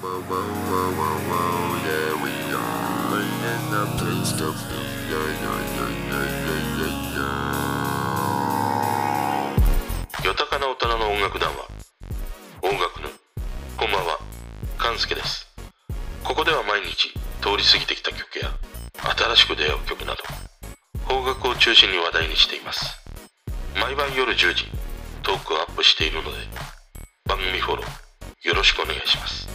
whoa, whoa, whoa, whoa, whoa, yeah, we are in the midst of yeah, yeah, yeah, yeah, yeah, yeah, yeah. 豊かな大人の音楽談話音楽のこんばんは勘介ですここでは毎日通り過ぎてきた曲や新しく出会う曲など邦楽を中心に話題にしています毎晩夜10時トークをアップしているので番組フォローよろしくお願いします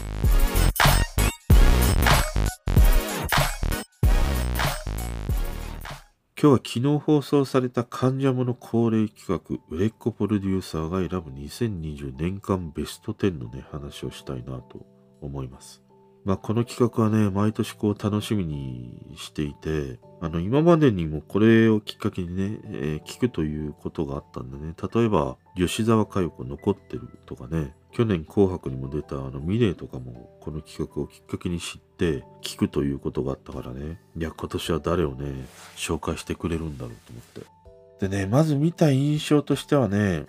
今日は昨日放送された患者もの恒例企画、売れっ子プロデューサーが選ぶ2020年間ベスト10のね、話をしたいなと思います。まあこの企画はね、毎年こう楽しみにしていて、あの今までにもこれをきっかけにね、えー聞くということがあったんでね、例えば吉沢佳代子残ってるとかね、去年紅白にも出たあのミレーとかもこの企画をきっかけに知って聞くということがあったからね、いや今年は誰をね、紹介してくれるんだろうと思って。でね、まず見た印象としてはね、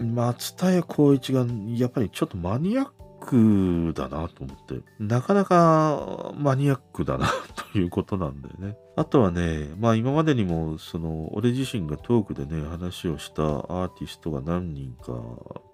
松田谷光一がやっぱりちょっとマニアックだなと思って、なかなかマニアックだないうことなんだよね。あとはね、まあ今までにもその俺自身がトークでね話をしたアーティストが何人か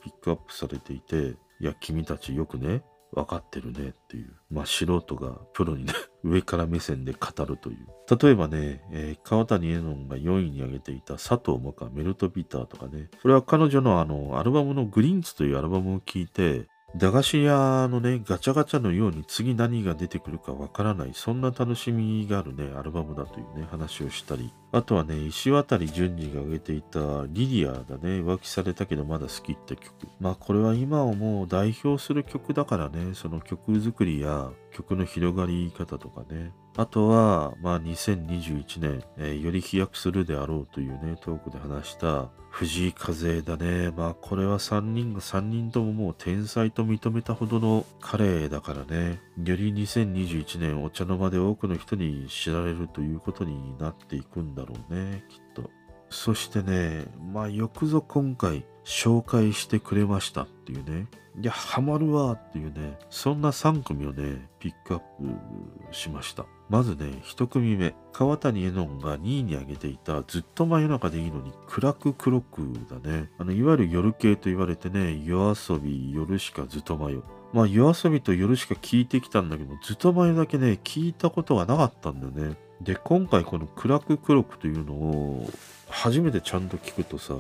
ピックアップされていて、いや君たちよくね、分かってるねっていう、まあ素人がプロにね、上から目線で語るという。例えばね、えー川谷絵音が4位に挙げていた佐藤萌歌メルトビターとかね、これは彼女のあのアルバムのグリーンツというアルバムを聴いて、駄菓子屋のね、ガチャガチャのように次何が出てくるかわからない、そんな楽しみがあるね、アルバムだというね、話をしたり、あとはね、石渡淳二が挙げていたリリアだね、浮気されたけどまだ好きって曲。まあこれは今をもう代表する曲だからね、その曲作りや曲の広がり方とかね。あとは、まあ2021年、えーより飛躍するであろうというね、トークで話した藤井風だね。まあこれは3人が3人とももう天才と認めたほどの彼だからね。より2021年お茶の間で多くの人に知られるということになっていくんだろうね、きっと。そしてね、まあよくぞ今回紹介してくれましたっていうね。いや、ハマるわっていうね、そんな3組をね、ピックアップしました。まずね、1組目、川谷絵音が2位に挙げていたずっと真夜中でいいのに暗く黒くだね。あの、いわゆる夜系と言われてね、夜遊び、夜しかずっと真夜。まあ、夜遊びと夜しか聞いてきたんだけど、ずっと真夜だけね、聞いたことがなかったんだよね。で、今回この暗く黒くというのを初めてちゃんと聞くとさ、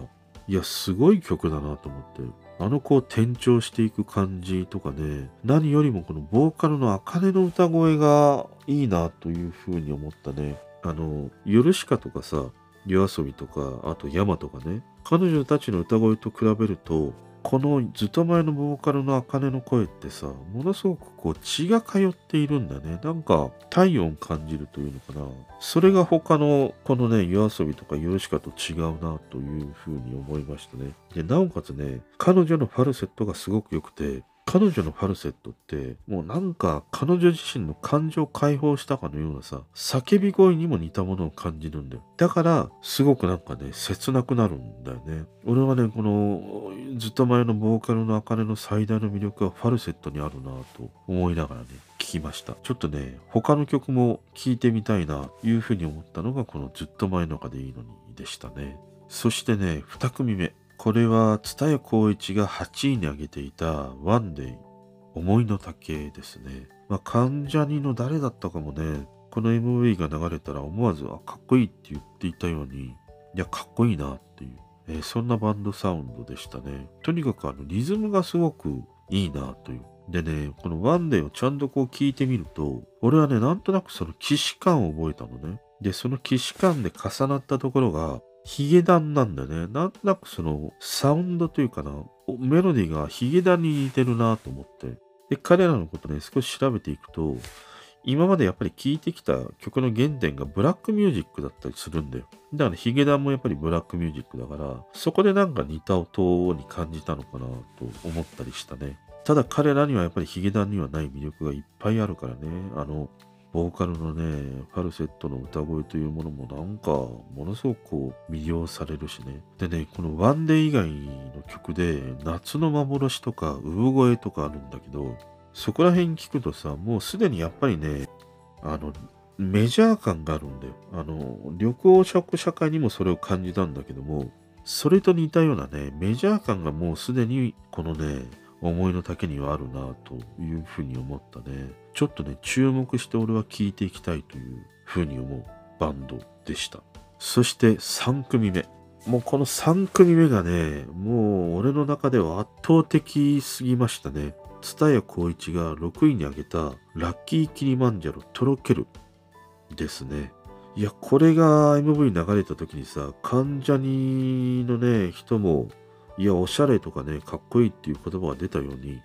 いや、すごい曲だなと思って。あのこう転調していく感じとかね、何よりもこのボーカルの茜の歌声がいいなというふうに思ったね。あの、ヨルシカとかさ、夜遊びとか、あとヤマとかね、彼女たちの歌声と比べると、このずっと前のボーカルの茜の声ってさ、ものすごくこう血が通っているんだね。なんか体温感じるというのかな。それが他のこのね、夜遊びとかヨルシカと違うなというふうに思いましたね。で、なおかつね、彼女のファルセットがすごく良くて、彼女のファルセットって、もうなんか彼女自身の感情を解放したかのようなさ、叫び声にも似たものを感じるんだよ。だから、すごくなんかね、切なくなるんだよね。俺はね、この、ずっと前のボーカルの茜の最大の魅力はファルセットにあるなぁと思いながらね、聞きました。ちょっとね、他の曲も聴いてみたいな、というふうに思ったのが、このずっと前の中でいいのにでしたね。そしてね、二組目。これは、蔦谷光一が8位に挙げていた、ワンデイ、思いの丈ですね。まあ、関ジャニの誰だったかもね、この MV が流れたら思わず、あ、かっこいいって言っていたように、いや、かっこいいなっていう、えーそんなバンドサウンドでしたね。とにかくあの、リズムがすごくいいなという。でね、このワンデーをちゃんとこう聞いてみると、俺はね、なんとなくその既視感を覚えたのね。で、その既視感で重なったところが、ヒゲダンなんだよね。なんとなくそのサウンドというかな、メロディーがヒゲダンに似てるなと思って。で、彼らのことね、少し調べていくと、今までやっぱり聴いてきた曲の原点がブラックミュージックだったりするんだよ。だからヒゲダンもやっぱりブラックミュージックだから、そこでなんか似た音に感じたのかなと思ったりしたね。ただ彼らにはやっぱりヒゲダンにはない魅力がいっぱいあるからね。あの、ボーカルのね、ファルセットの歌声というものもなんか、ものすごくこう、魅了されるしね。でね、このワンデー以外の曲で、夏の幻とか、産声とかあるんだけど、そこら辺聞くとさ、もうすでにやっぱりね、あの、メジャー感があるんだよ。あの、旅行者社会にもそれを感じたんだけども、それと似たようなね、メジャー感がもうすでにこのね、思いの丈にはあるなというふうに思ったね。ちょっとね、注目して俺は聴いていきたいというふうに思うバンドでした。そして3組目。もうこの3組目がね、もう俺の中では圧倒的すぎましたね。蔦谷光一が6位に挙げたラッキーキリマンジャロとろけるですね。いや、これが MV 流れた時にさ、関ジャニのね、人も、いや、おしゃれとかね、かっこいいっていう言葉が出たように、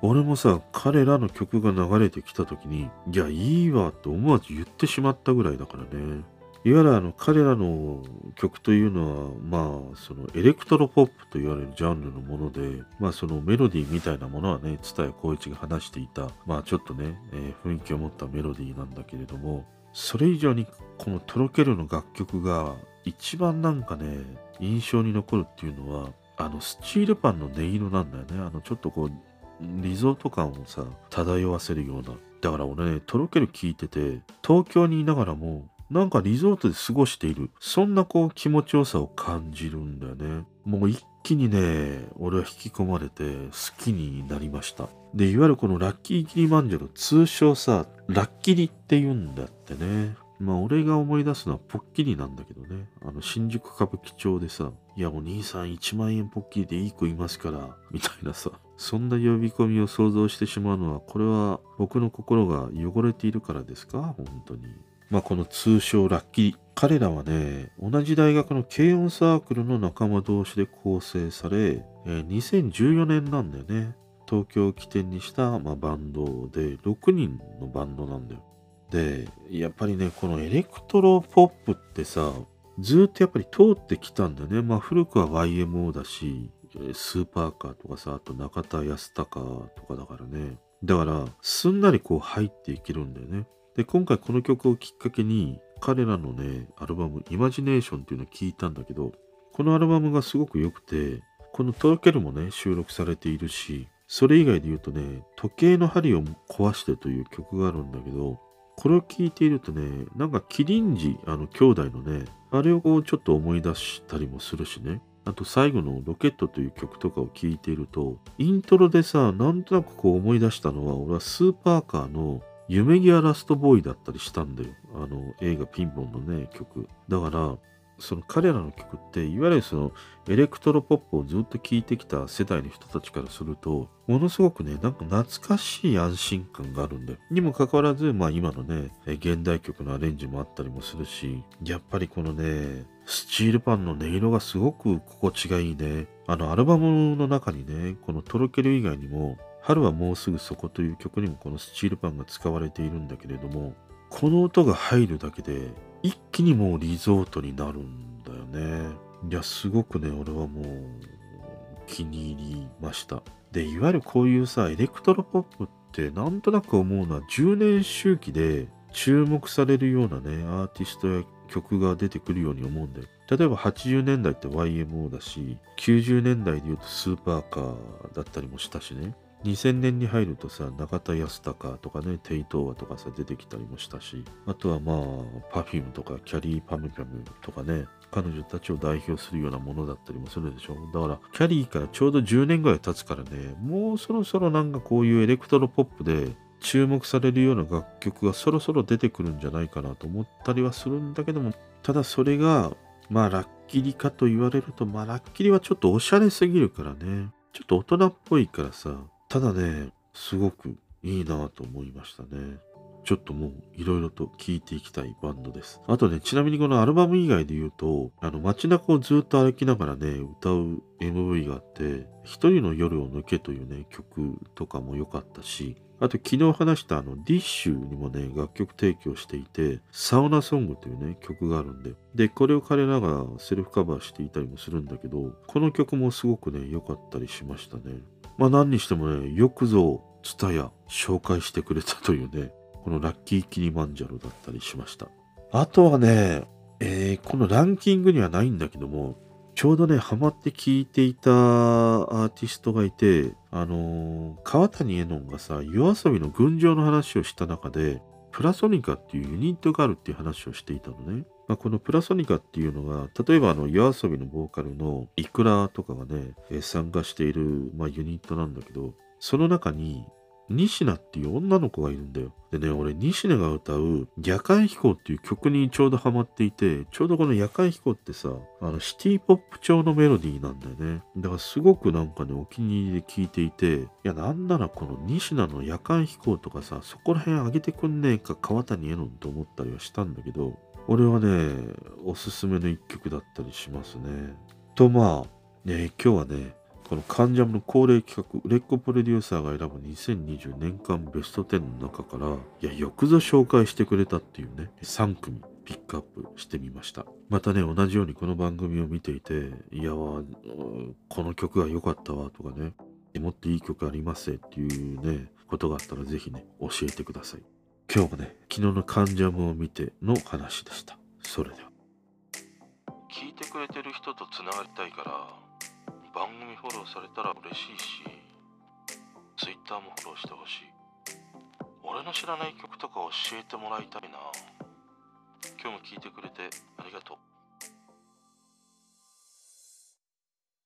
俺もさ、彼らの曲が流れてきた時に、いや、いいわって思わず言ってしまったぐらいだからね。いわゆるあの、彼らの曲というのは、まあ、そのエレクトロポップと言われるジャンルのもので、まあそのメロディーみたいなものはね、蔦谷好位置が話していた、まあちょっとね、えー、雰囲気を持ったメロディーなんだけれども、それ以上にこのとろけるの楽曲が一番なんかね、印象に残るっていうのは、あのスチールパンの音色なんだよね。あのちょっとこう、リゾート感をさ、漂わせるような。だから俺ね、とろける聞いてて、東京にいながらも、なんかリゾートで過ごしている。そんなこう気持ちよさを感じるんだよね。もう一気にね、俺は引き込まれて好きになりました。で、いわゆるこのラッキーキリマンジャロ、通称さ、ラッキリって言うんだってね。まあ俺が思い出すのはポッキリなんだけどね。あの新宿歌舞伎町でさ、いやお兄さん1万円ポッキリでいい子いますから、みたいなさ。そんな呼び込みを想像してしまうのは、これは僕の心が汚れているからですか？本当に。まあ、この通称ラッキー。彼らはね、同じ大学の軽音サークルの仲間同士で構成され、えー、2014年なんだよね。東京を起点にした、まあ、バンドで、6人のバンドなんだよ。で、やっぱりね、このエレクトロポップってさ、ずっとやっぱり通ってきたんだよね。まあ古くは YMO だし、スーパーカーとかさ、あと中田ヤスタカとかだからね。だから、すんなりこう入っていけるんだよね。で、今回この曲をきっかけに、彼らのね、アルバム、イマジネーションっていうのを聞いたんだけど、このアルバムがすごく良くて、このトロケルもね、収録されているし、それ以外で言うとね、時計の針を壊してという曲があるんだけど、これを聞いているとね、なんかキリンジ、あの兄弟のね、あれをちょっと思い出したりもするしね。あと最後のロケットという曲とかを聴いていると、イントロでさ、なんとなくこう思い出したのは、俺はスーパーカーの夢際ラストボーイだったりしたんだよ。あの、映画ピンポンのね、曲。だから、その彼らの曲って、いわゆるそのエレクトロポップをずっと聴いてきた世代の人たちからすると、ものすごくね、なんか懐かしい安心感があるんだよ。にもかかわらず、まあ今のね、現代曲のアレンジもあったりもするし、やっぱりこのね、スチールパンの音色がすごく心地がいいね。あのアルバムの中にね、このとろける以外にも、春はもうすぐそこという曲にもこのスチールパンが使われているんだけれども、この音が入るだけで一気にもうリゾートになるんだよね。いや、すごくね、俺はもう気に入りました。で、いわゆるこういうさ、エレクトロポップってなんとなく思うのは10年周期で注目されるようなね、アーティストや曲が出てくるように思うんだよ。例えば80年代って YMO だし、90年代で言うとスーパーカーだったりもしたしね。2000年に入るとさ、中田ヤスタカとかね、テイ・トウワとかさ、出てきたりもしたし、あとはまあ、Perfume とかきゃりーぱみゅぱみゅとかね、彼女たちを代表するようなものだったりもするでしょ。だから、きゃりーからちょうど10年ぐらい経つからね、もうそろそろなんかこういうエレクトロポップで注目されるような楽曲がそろそろ出てくるんじゃないかなと思ったりはするんだけども、ただそれが、まあ、ラッキリかと言われると、まあ、ラッキリはちょっとおしゃれすぎるからね。ちょっと大人っぽいからさ、ただね、すごくいいなと思いましたね。ちょっともういろいろと聴いていきたいバンドです。あとね、ちなみにこのアルバム以外で言うと、あの街中をずっと歩きながらね、歌う MV があって、一人の夜を抜けというね、曲とかも良かったし、あと昨日話したあのディッシュにもね、楽曲提供していて、サウナソングというね、曲があるんで。で、これを彼らがセルフカバーしていたりもするんだけど、この曲もすごくね、良かったりしましたね。まあ何にしてもね、よくぞ、ツタヤ紹介してくれたというね、このラッキーキリマンジャロだったりしました。あとはね、えー、このランキングにはないんだけども、ちょうどね、ハマって聴いていたアーティストがいて、あのー川谷絵音がさ、夜遊びの群青の話をした中で、プラソニカっていうユニットがあるっていう話をしていたのね。まあ、このプラソニカっていうのが、例えばあの夜遊びのボーカルのイクラとかがね、参加している、まあ、ユニットなんだけど、その中に、西名っていう女の子がいるんだよ。でね、俺、西名が歌う夜間飛行っていう曲にちょうどハマっていて、ちょうどこの夜間飛行ってさ、あの、シティポップ調のメロディーなんだよね。だからすごくなんかね、お気に入りで聴いていて、いや、なんならこの西名の夜間飛行とかさ、そこら辺上げてくんねえか、川谷絵音と思ったりはしたんだけど、俺はね、おすすめの一曲だったりしますね。とまあ、ね、今日はね、この関ジャムの恒例企画、売れっ子プロデューサーが選ぶ2020年間ベスト10の中から、いや、よくぞ紹介してくれたっていうね、3組ピックアップしてみました。またね、同じようにこの番組を見ていて、いや、この曲が良かったわとかね、もっといい曲ありますっていうね、ことがあったらぜひね、教えてください。今日もね、昨日の患者もを見ての話でした。それでは。聞いてくれてる人とつながりたいから番組フォローされたら嬉しいし Twitter もフォローしてほしい俺の知らない曲とか教えてもらいたいな今日も聞いてくれてありがとう